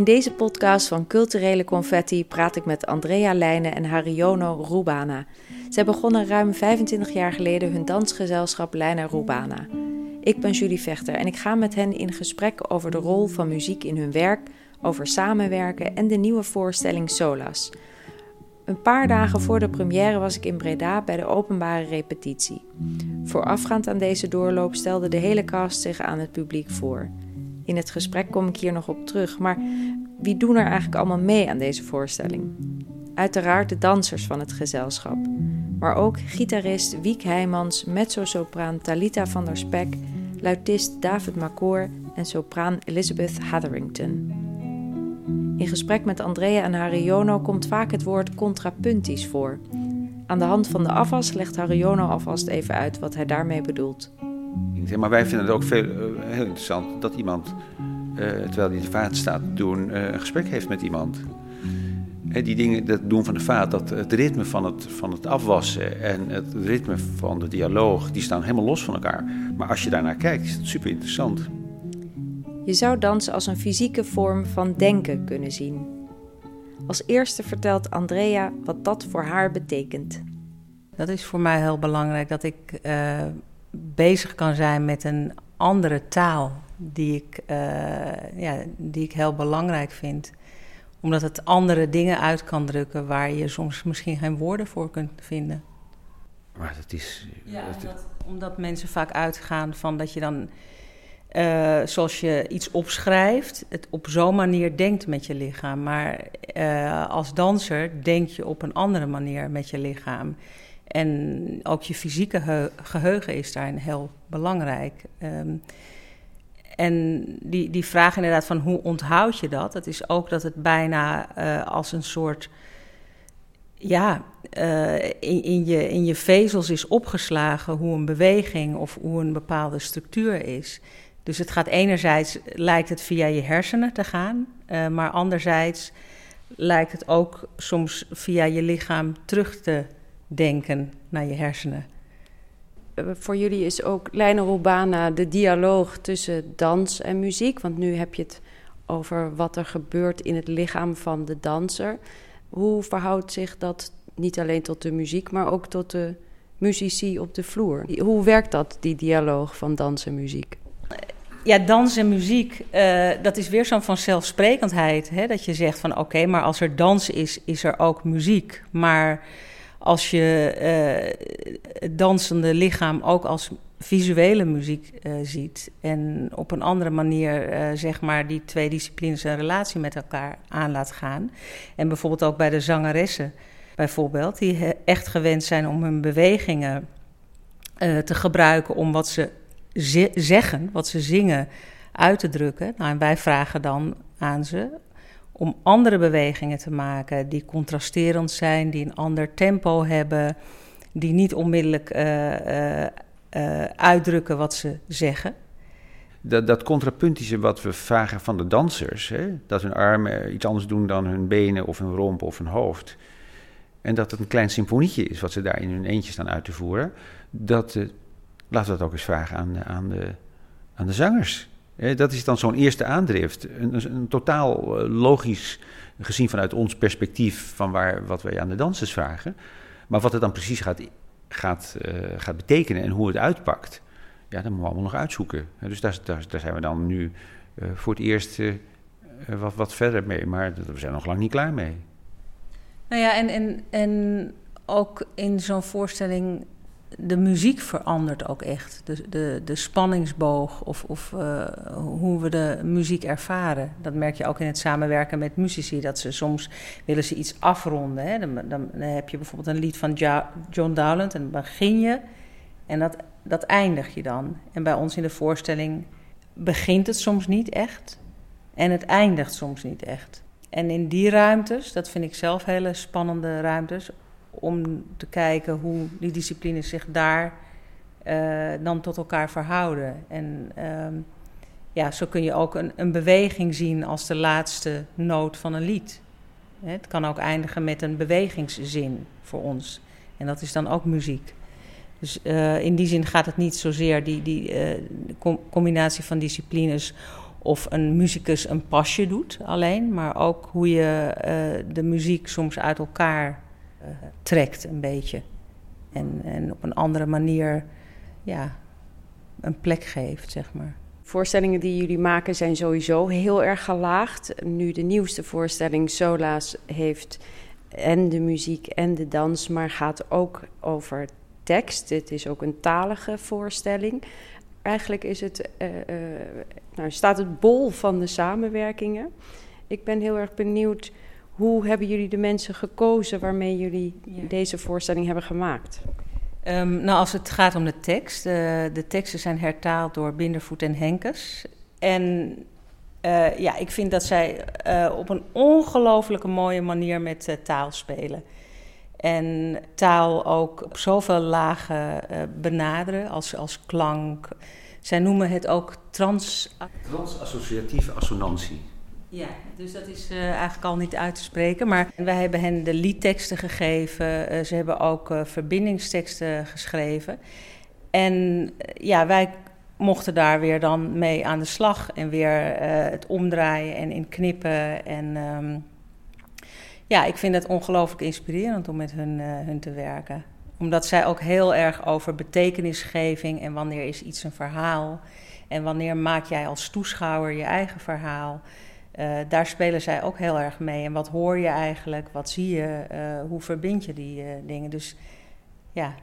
In deze podcast van Culturele Confetti praat ik met Andrea Leijnen en Hariono Rubana. Zij begonnen ruim 25 jaar geleden hun dansgezelschap Leijnen Rubana. Ik ben Julie Vechter en ik ga met hen in gesprek over de rol van muziek in hun werk, over samenwerken en de nieuwe voorstelling Solas. Een paar dagen voor de première was ik in Breda bij de openbare repetitie. Voorafgaand aan deze doorloop stelde de hele cast zich aan het publiek voor. In het gesprek kom ik hier nog op terug, maar wie doen er eigenlijk allemaal mee aan deze voorstelling? Uiteraard de dansers van het gezelschap, maar ook gitarist Wiek Heijmans, mezzo-sopraan Talita van der Spek, luitist David Macoor en sopraan Elizabeth Hatherington. In gesprek met Andrea en Hariono komt vaak het woord contrapuntisch voor. Aan de hand van de afwas legt Hariono alvast even uit wat hij daarmee bedoelt. Maar wij vinden het ook veel, uh, heel interessant dat iemand, uh, terwijl hij de vaat staat te doen, uh, een gesprek heeft met iemand. En die dingen, dat doen van de vaat, dat het ritme van het, van het afwassen en het ritme van de dialoog, die staan helemaal los van elkaar. Maar als je daarnaar kijkt, is het super interessant. Je zou dansen als een fysieke vorm van denken kunnen zien. Als eerste vertelt Andrea wat dat voor haar betekent. Dat is voor mij heel belangrijk dat ik uh, bezig kan zijn met een andere taal die ik, uh, ja, die ik heel belangrijk vind. Omdat het andere dingen uit kan drukken waar je soms misschien geen woorden voor kunt vinden. Maar dat is. Ja, dat, omdat mensen vaak uitgaan van dat je dan uh, zoals je iets opschrijft, het op zo'n manier denkt met je lichaam. Maar uh, als danser denk je op een andere manier met je lichaam. En ook je fysieke geheugen is daarin heel belangrijk. Um, en die, die vraag inderdaad van hoe onthoud je dat? Dat is ook dat het bijna uh, als een soort... Ja, in, in, je, in je vezels is opgeslagen hoe een beweging of hoe een bepaalde structuur is. Dus het gaat enerzijds, lijkt het via je hersenen te gaan, uh, maar anderzijds lijkt het ook soms via je lichaam terug te denken naar je hersenen. Eh, voor jullie is ook Lijne Urbana de dialoog tussen dans en muziek. Want nu heb je het over wat er gebeurt in het lichaam van de danser. Hoe verhoudt zich dat niet alleen tot de muziek, maar ook tot de muzici op de vloer? Hoe werkt dat, die dialoog van dans en muziek? ja, dans en muziek, uh, dat is weer zo'n vanzelfsprekendheid. Hè? Dat je zegt van oké, okay, maar als er dans is, is er ook muziek. Maar als je uh, het dansende lichaam ook als visuele muziek uh, ziet... en op een andere manier, zeg maar, die twee disciplines een relatie met elkaar aan laat gaan... en bijvoorbeeld ook bij de zangeressen bijvoorbeeld... die echt gewend zijn om hun bewegingen te gebruiken om wat ze zeggen, wat ze zingen, uit te drukken. Nou, en wij vragen dan aan ze om andere bewegingen te maken die contrasterend zijn, die een ander tempo hebben, die niet onmiddellijk uh, uh, uh, uitdrukken wat ze zeggen. Dat, dat contrapuntische wat we vragen van de dansers, hè, dat hun armen iets anders doen dan hun benen of hun romp of hun hoofd. En dat het een klein symfonietje is wat ze daar in hun eentje staan uit te voeren. Dat laten we dat ook eens vragen aan, aan, de, aan de zangers. Dat is dan zo'n eerste aandrift. Een, een, totaal eh, logisch gezien vanuit ons perspectief van waar, wat wij aan de dansers vragen. Maar wat het dan precies gaat, gaat, uh, gaat betekenen en hoe het uitpakt, ja, dat moeten we allemaal nog uitzoeken. Dus daar, daar, zijn we dan nu uh, voor het eerst wat, wat verder mee. Maar we zijn nog lang niet klaar mee. Nou ja, en, en, en ook in zo'n voorstelling de muziek verandert ook echt. De, de, de spanningsboog of, of uh, hoe we de muziek ervaren. Dat merk je ook in het samenwerken met muzici. Dat ze soms willen ze iets afronden. Hè. Dan, dan, heb je bijvoorbeeld een lied van John Dowland en dan begin je en dat, dat eindig je dan. En bij ons in de voorstelling begint het soms niet echt en het eindigt soms niet echt. En in die ruimtes, dat vind ik zelf hele spannende ruimtes, om te kijken hoe die disciplines zich daar uh, dan tot elkaar verhouden. En uh, ja, zo kun je ook een, een, beweging zien als de laatste noot van een lied. Het kan ook eindigen met een bewegingszin voor ons. En dat is dan ook muziek. Dus uh, in die zin gaat het niet zozeer die, die uh, combinatie van disciplines of een muzikus een pasje doet alleen, maar ook hoe je de muziek soms uit elkaar trekt een beetje. En, en op een andere manier ja, een plek geeft, zeg maar. Voorstellingen die jullie maken zijn sowieso heel erg gelaagd. Nu de nieuwste voorstelling Sola's heeft en de muziek en de dans, maar gaat ook over tekst. Het is ook een talige voorstelling. Eigenlijk is het, uh, uh, nou, staat het bol van de samenwerkingen. Ik ben heel erg benieuwd, hoe hebben jullie de mensen gekozen waarmee jullie deze voorstelling hebben gemaakt? Um, nou, als het gaat om de tekst, uh, de teksten zijn hertaald door Bindervoet en Henkes. En uh, ja, ik vind dat zij uh, op een ongelofelijke mooie manier met taal spelen. En taal ook op zoveel lagen benaderen als, als klank. Zij noemen het ook trans... Transassociatieve assonantie. Ja, dus dat is uh, eigenlijk al niet uit te spreken. Maar wij hebben hen de liedteksten gegeven. Uh, ze hebben ook uh, verbindingsteksten geschreven. En ja, wij mochten daar weer dan mee aan de slag. En weer het omdraaien en in knippen. En um, ja, ik vind het ongelooflijk inspirerend om met hun, hun te werken. Omdat zij ook heel erg over betekenisgeving en wanneer is iets een verhaal. En wanneer maak jij als toeschouwer je eigen verhaal. Uh, daar spelen zij ook heel erg mee. En wat hoor je eigenlijk? Wat zie je? Uh, hoe verbind je die uh, dingen? Dus ja.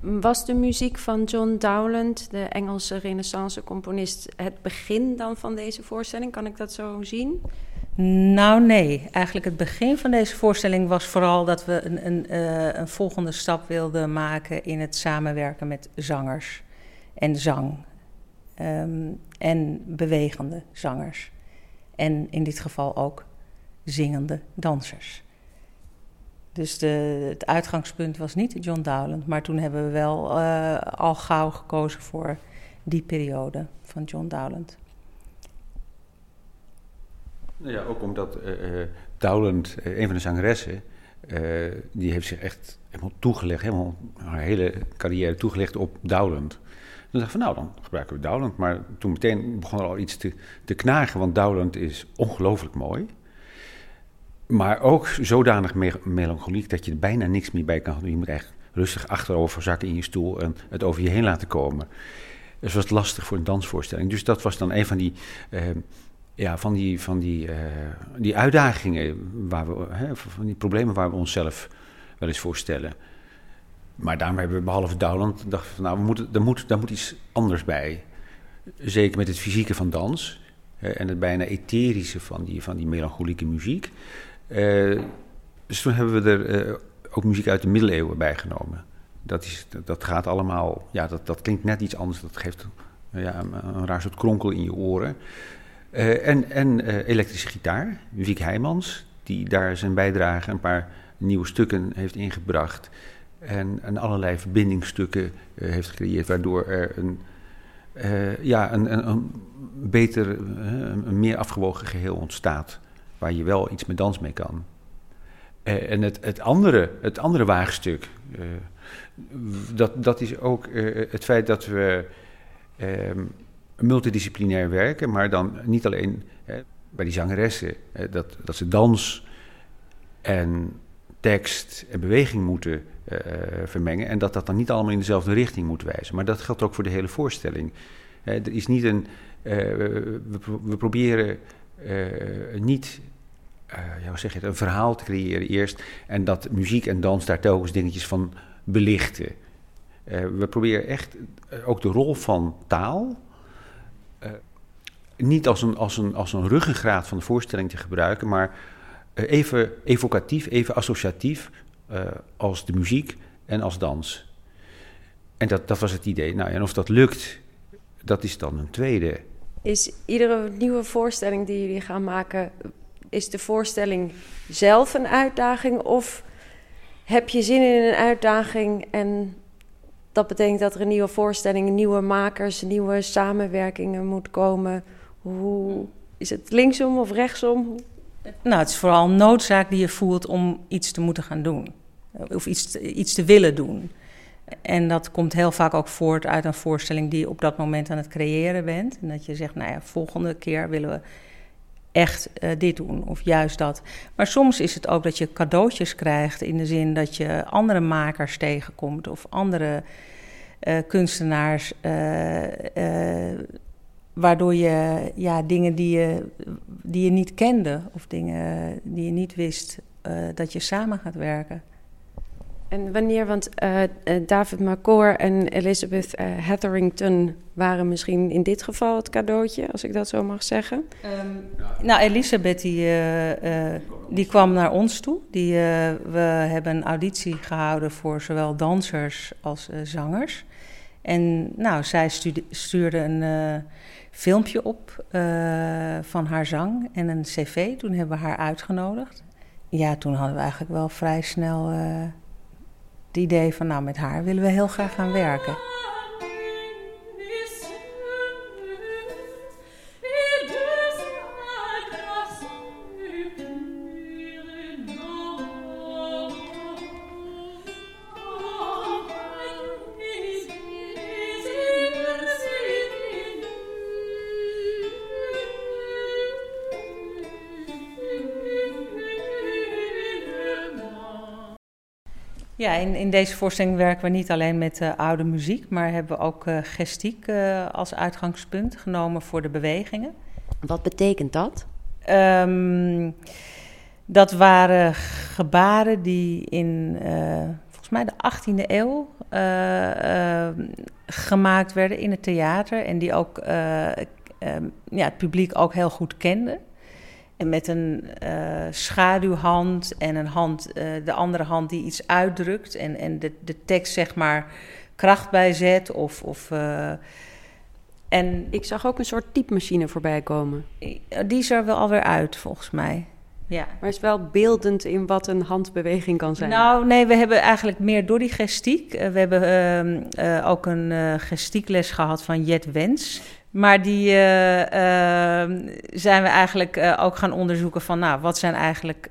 Was de muziek van John Dowland, de Engelse renaissance-componist, het begin dan van deze voorstelling? Kan ik dat zo zien? Nou, nee. Eigenlijk het begin van deze voorstelling was vooral dat we een, een, een volgende stap wilden maken in het samenwerken met zangers en zang. Um, en bewegende zangers. En in dit geval ook zingende dansers. Dus de, het uitgangspunt was niet John Dowland, maar toen hebben we wel uh, al gauw gekozen voor die periode van John Dowland. Nou ja, ook omdat uh, Dowland, een van de zangeressen, die heeft zich echt helemaal toegelegd, helemaal haar hele carrière toegelegd op Dowland. Dacht ik van nou, dan gebruiken we Dowland. Maar toen meteen begon er al iets te, te knagen, want Dowland is ongelooflijk mooi. Maar ook zodanig me melancholiek dat je er bijna niks meer bij kan doen. Je moet echt rustig achterover zakken in je stoel en het over je heen laten komen. Dus was lastig voor een dansvoorstelling. Dus dat was dan een van die, uh, ja, van die, van die, uh, die uitdagingen, waar we, hè, van die problemen waar we onszelf wel eens voorstellen. Maar daarom hebben we behalve Dowland gedacht van nou, we moeten, er, moet, daar moet iets anders bij. Zeker met het fysieke van dans en het bijna etherische van die, van die melancholieke muziek. Uh, dus toen hebben we er uh, ook muziek uit de middeleeuwen bij genomen. Dat, is, dat gaat allemaal, ja, dat, dat klinkt net iets anders. Dat geeft ja, een, raar soort kronkel in je oren. En en elektrische gitaar, Wiek Heijmans, die daar zijn bijdrage, een paar nieuwe stukken heeft ingebracht. En, allerlei verbindingsstukken uh, heeft gecreëerd, waardoor er een, uh, ja, een, een, beter, uh, een meer afgewogen geheel ontstaat. Waar je wel iets met dans mee kan. en het, het, andere, het andere waagstuk, dat, dat is ook het feit dat we ehm, multidisciplinair werken, maar dan niet alleen bij die zangeressen, dat, dat ze dans en tekst en beweging moeten uh, vermengen. En dat dat dan niet allemaal in dezelfde richting moet wijzen. Maar dat geldt ook voor de hele voorstelling. Uh, er is niet een. Uh, we, proberen niet. ja, zeg je het, een verhaal te creëren eerst. En dat muziek en dans daar telkens dingetjes van belichten. we proberen echt ook de rol van taal. niet als een, als, een, als een ruggengraat van de voorstelling te gebruiken, maar even evocatief, even associatief uh, als de muziek en als dans. En dat, dat was het idee. Nou, en of dat lukt, dat is dan een tweede. Is iedere nieuwe voorstelling die jullie gaan maken, is de voorstelling zelf een uitdaging? Of heb je zin in een uitdaging en dat betekent dat er een nieuwe voorstelling, nieuwe makers, nieuwe samenwerkingen moet komen? Hoe is het linksom of rechtsom? Nou, het is vooral een noodzaak die je voelt om iets te moeten gaan doen. Of iets iets te willen doen. En dat komt heel vaak ook voort uit een voorstelling die je op dat moment aan het creëren bent. En dat je zegt, nou ja, volgende keer willen we echt uh, dit doen of juist dat. Maar soms is het ook dat je cadeautjes krijgt in de zin dat je andere makers tegenkomt of andere uh, kunstenaars. Uh, waardoor je ja, dingen die je, die je niet kende of dingen die je niet wist, dat je samen gaat werken. En wanneer, want uh, David McCoy en Elizabeth uh, Hetherington waren misschien in dit geval het cadeautje, als ik dat zo mag zeggen. Um, nou, Elizabeth die, uh, die kwam naar ons toe. Die, we hebben een auditie gehouden voor zowel dansers als zangers. En nou, zij stuurde een filmpje op van haar zang en een cv. Toen hebben we haar uitgenodigd. Ja, toen hadden we eigenlijk wel vrij snel het idee van, nou, met haar willen we heel graag gaan werken. Ja, in, in deze voorstelling werken we niet alleen met uh, oude muziek, maar hebben we ook uh, gestiek uh, als uitgangspunt genomen voor de bewegingen. Wat betekent dat? Um, dat waren gebaren die in volgens mij de 18e eeuw gemaakt werden in het theater en die ook ja, het publiek ook heel goed kende. En met een uh, schaduwhand en een hand, uh, de andere hand die iets uitdrukt en, en de, de tekst zeg maar kracht bijzet. Of, of, uh, en ik zag ook een soort typemachine voorbij komen. Die is er wel alweer uit, volgens mij. Ja. Maar is wel beeldend in wat een handbeweging kan zijn. Nou, nee, we hebben eigenlijk meer door die gestiek. we hebben ehm, ook een gestiekles gehad van Jet Wens. Maar die uh, uh, zijn we eigenlijk uh, ook gaan onderzoeken van, nou, wat zijn eigenlijk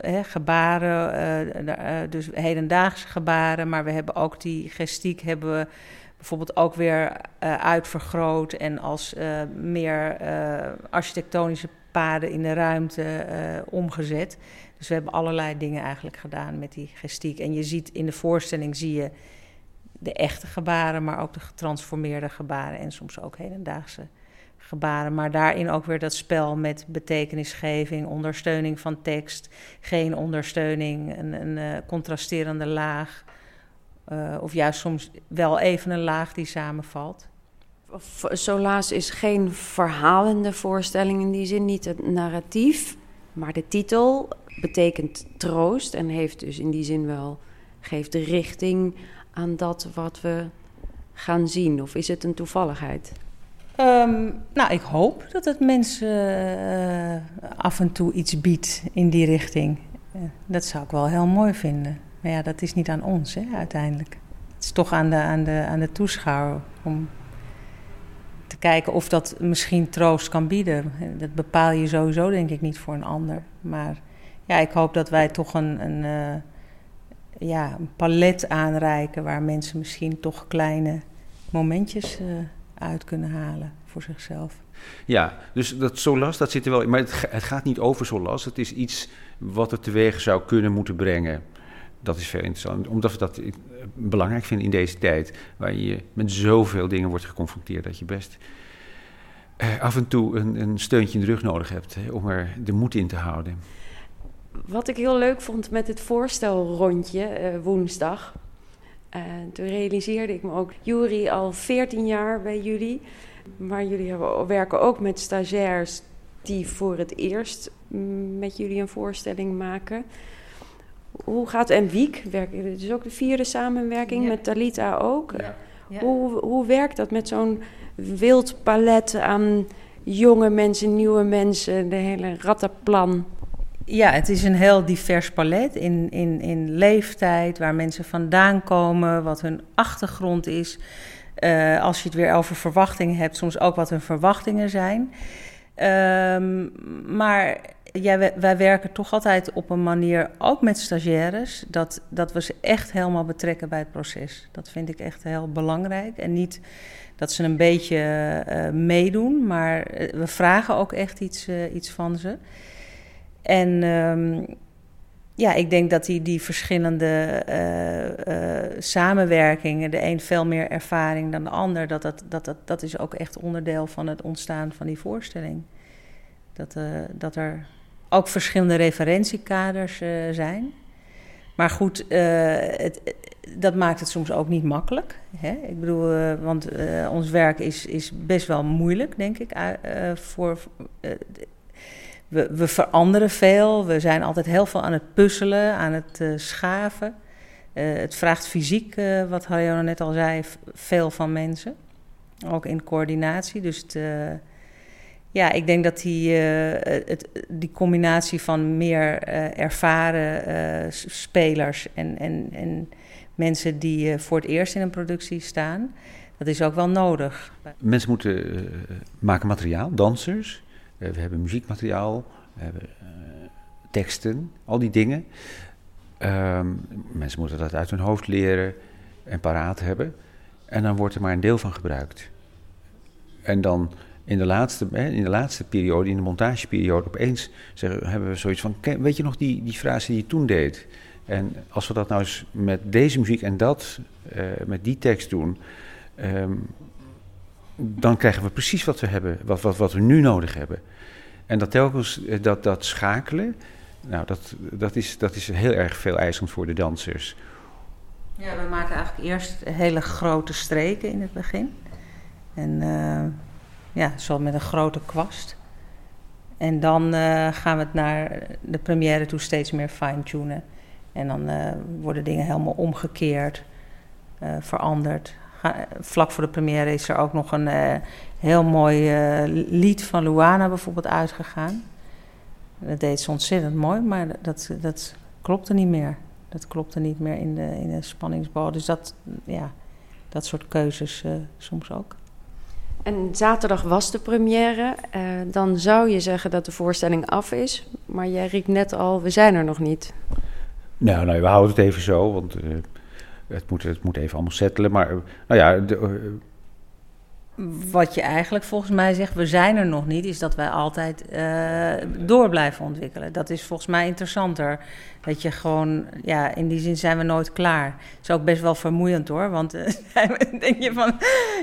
hè, gebaren, dus hedendaagse gebaren. Maar we hebben ook die gestiek hebben we bijvoorbeeld ook weer uitvergroot en als meer architectonische paden in de ruimte omgezet. Dus we hebben allerlei dingen eigenlijk gedaan met die gestiek. En je ziet in de voorstelling, zie je de echte gebaren, maar ook de getransformeerde gebaren en soms ook hedendaagse gebaren. Maar daarin ook weer dat spel met betekenisgeving, ondersteuning van tekst, geen ondersteuning, een, een uh, contrasterende laag. Uh, of juist soms wel even een laag die samenvalt. Solaas is geen verhalende voorstelling in die zin, niet het narratief. Maar de titel betekent troost en heeft dus in die zin wel, geeft de richting aan dat wat we gaan zien? Of is het een toevalligheid? Um, nou, ik hoop dat het mensen uh, af en toe iets biedt in die richting. Uh, dat zou ik wel heel mooi vinden. Maar ja, dat is niet aan ons hè, uiteindelijk. Het is toch aan de, aan, de, aan de toeschouwer om te kijken of dat misschien troost kan bieden. Dat bepaal je sowieso denk ik niet voor een ander. Maar ja, ik hoop dat wij toch een, een uh, ja, een palet aanreiken waar mensen misschien toch kleine momentjes uh, uit kunnen halen voor zichzelf. Ja, dus dat Solas, dat zit er wel in. Maar het, het gaat niet over Solas. Het is iets wat het teweeg zou kunnen moeten brengen. Dat is veel interessant. Omdat we dat belangrijk vinden in deze tijd. Waar je met zoveel dingen wordt geconfronteerd. Dat je best eh, af en toe een, een steuntje in de rug nodig hebt. Hè, om er de moed in te houden wat ik heel leuk vond met het voorstelrondje uh, woensdag. Uh, toen realiseerde ik me ook, Jury al 14 jaar bij jullie. Maar jullie hebben, werken ook met stagiairs die voor het eerst met jullie een voorstelling maken. Hoe gaat en Wiek werken? Dus ook de vierde samenwerking ja. met Talita ook. Ja. Ja. Hoe, hoe werkt dat met zo'n wild palet aan jonge mensen, nieuwe mensen, de hele rattenplan? Ja, het is een heel divers palet in, in, in leeftijd, waar mensen vandaan komen, wat hun achtergrond is. Uh, als je het weer over verwachtingen hebt, soms ook wat hun verwachtingen zijn. Um, maar wij, werken toch altijd op een manier, ook met stagiaires, dat, dat we ze echt helemaal betrekken bij het proces. Dat vind ik echt heel belangrijk. En niet dat ze een beetje uh, meedoen, maar we vragen ook echt iets, iets van ze. En um, ja, ik denk dat die, die verschillende uh, samenwerkingen, de een veel meer ervaring dan de ander, dat, dat, dat, dat, is ook echt onderdeel van het ontstaan van die voorstelling. Dat, uh, dat er ook verschillende referentiekaders zijn. Maar goed, het, dat maakt het soms ook niet makkelijk. Hè? Ik bedoel, want ons werk is, is best wel moeilijk, denk ik, voor we, we, veranderen veel. We zijn altijd heel veel aan het puzzelen, aan het uh, schaven. Uh, het vraagt fysiek, uh, wat Harjona net al zei, veel van mensen. Ook in coördinatie. Dus ja, ik denk dat die, het, die combinatie van meer ervaren spelers en, en, en mensen die voor het eerst in een productie staan, dat is ook wel nodig. Mensen moeten maken materiaal, dansers. Eh, we hebben muziekmateriaal, we hebben eh, teksten, al die dingen. Ehm, mensen moeten dat uit hun hoofd leren en paraat hebben. En dan wordt er maar een deel van gebruikt. En dan in de laatste, in de laatste periode, in de montageperiode, opeens zeggen, hebben we zoiets van: Weet je nog die, die frase die je toen deed? En als we dat nou eens met deze muziek en dat, uh, met die tekst doen, um, dan krijgen we precies wat we hebben, wat, wat, wat we nu nodig hebben. En dat telkens eh, dat, dat schakelen, nou, dat, dat, is, dat is heel erg veel eisend voor de dansers. Ja, we maken eigenlijk eerst hele grote streken in het begin. En uh, ja, zo met een grote kwast. En dan uh, gaan we het naar de première toe steeds meer fine-tunen. En dan worden dingen helemaal omgekeerd, veranderd vlak voor de première is er ook nog een uh, heel mooi uh, lied van Luana bijvoorbeeld uitgegaan. Dat deed ze ontzettend mooi, maar dat, dat klopte niet meer. Dat klopte niet meer in de, in de spanningsbouw. Dus dat, ja, dat soort keuzes uh, soms ook. En zaterdag was de première. dan zou je zeggen dat de voorstelling af is. Maar jij riep net al, we zijn er nog niet. Nou, nou we houden het even zo, want het moet, het moet even allemaal settelen. Maar nou ja. Eh, wat je eigenlijk volgens mij zegt, we zijn er nog niet, is dat wij altijd uh, door blijven ontwikkelen. Dat is volgens mij interessanter. Dat je gewoon, ja, in die zin zijn we nooit klaar. Is ook best wel vermoeiend hoor. Want uh, denk je van,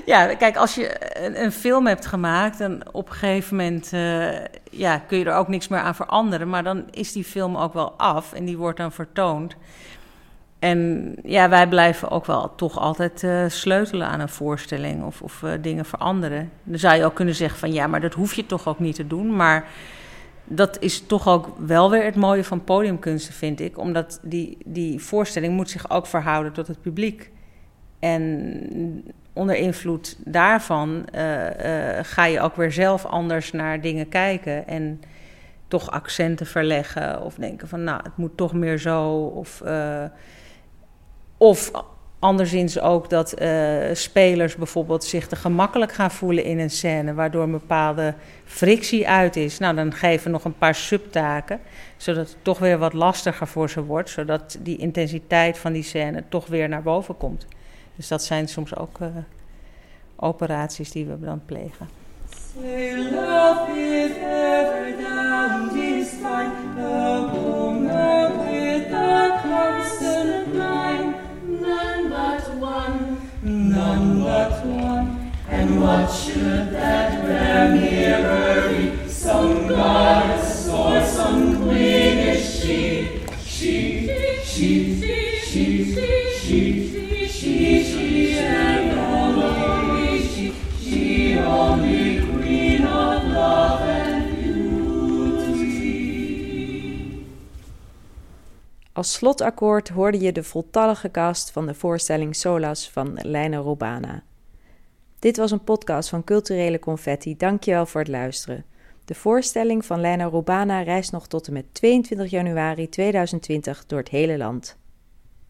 ja, kijk, als je een, film hebt gemaakt, dan op een gegeven moment ja, kun je er ook niks meer aan veranderen. Maar dan is die film ook wel af en die wordt dan vertoond. En ja, wij blijven ook wel toch altijd uh, sleutelen aan een voorstelling of, of uh, dingen veranderen. Dan zou je ook kunnen zeggen van ja, maar dat hoef je toch ook niet te doen. Maar dat is toch ook wel weer het mooie van podiumkunsten, vind ik. Omdat die, die voorstelling moet zich ook verhouden tot het publiek. En onder invloed daarvan uh, ga je ook weer zelf anders naar dingen kijken. En toch accenten verleggen of denken van nou, het moet toch meer zo. Of of anderszins ook dat uh, spelers bijvoorbeeld zich te gemakkelijk gaan voelen in een scène, waardoor een bepaalde frictie uit is. Nou, dan geven we nog een paar subtaken, zodat het toch weer wat lastiger voor ze wordt, zodat die intensiteit van die scène toch weer naar boven komt. Dus dat zijn soms ook uh, operaties die we dan plegen. But one. And what should that rare mirror be? Slotakkoord hoorde je de voltallige cast van de voorstelling Solas van Leine Robana. Dit was een podcast van Culturele Confetti. Dankjewel voor het luisteren. De voorstelling van Leina Robana reist nog tot en met 22 januari 2020 door het hele land.